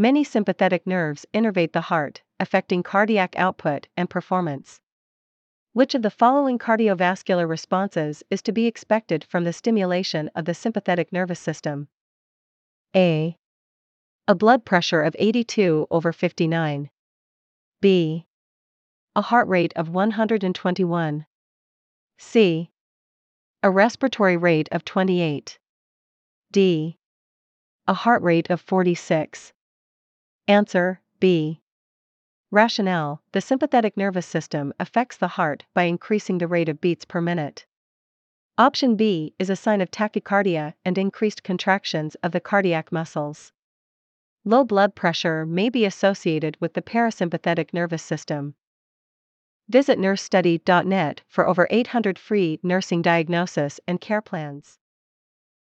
Many sympathetic nerves innervate the heart, affecting cardiac output and performance. Which of the following cardiovascular responses is to be expected from the stimulation of the sympathetic nervous system? A. A blood pressure of 82 over 59. B. A heart rate of 121. C. A respiratory rate of 28. D. A heart rate of 46. Answer B. Rationale The sympathetic nervous system affects the heart by increasing the rate of beats per minute. Option B is a sign of tachycardia and increased contractions of the cardiac muscles. Low blood pressure may be associated with the parasympathetic nervous system. Visit nursestudy.net for over 800 free nursing diagnosis and care plans.